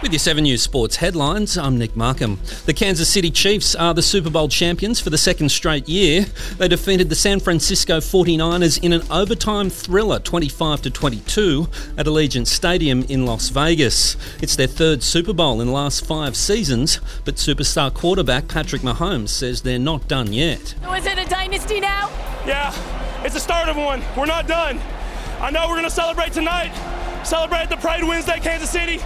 With your 7 News Sports headlines, I'm Nick Markham. The Kansas City Chiefs are the Super Bowl champions for the second straight year. They defeated the San Francisco 49ers in an overtime thriller 25 to 22 at Allegiant Stadium in Las Vegas. It's their third Super Bowl in the last 5 seasons, but superstar quarterback Patrick Mahomes says they're not done yet. So is it a dynasty now? Yeah, it's the start of one. We're not done. I know we're going to celebrate tonight. Celebrate the Pride Wednesday, Kansas City.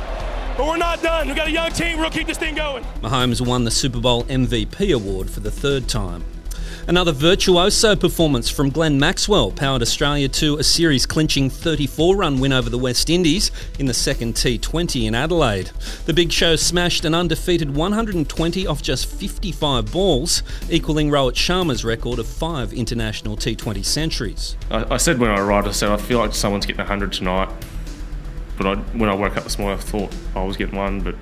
But we're not done. We've got a young team. We'll keep this thing going. Mahomes won the Super Bowl MVP award for the third time. Another virtuoso performance from Glenn Maxwell powered Australia to a series clinching 34 run win over the West Indies in the second T20 in Adelaide. The Big Show smashed an undefeated 120 off just 55 balls, equaling Rohit Sharma's record of five international T20 centuries. I, I said when I arrived, I said, I feel like someone's getting 100 tonight. But I, when I woke up this morning, I thought I was getting one, but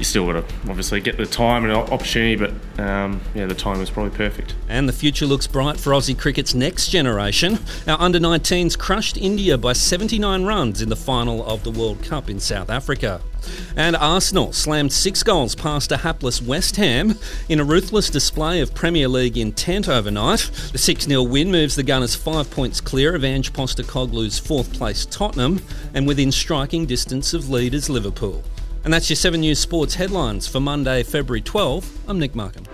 you still got to obviously get the time and opportunity. But um, yeah, the time was probably perfect. And the future looks bright for Aussie cricket's next generation. Our under 19s crushed India by 79 runs in the final of the World Cup in South Africa. And Arsenal slammed six goals past a hapless West Ham in a ruthless display of Premier League intent overnight. The 6 0 win moves the Gunners five points clear of Ange Postecoglou's fourth place Tottenham and within striking distance of leaders Liverpool. And that's your 7 News Sports headlines for Monday, February 12. I'm Nick Markham.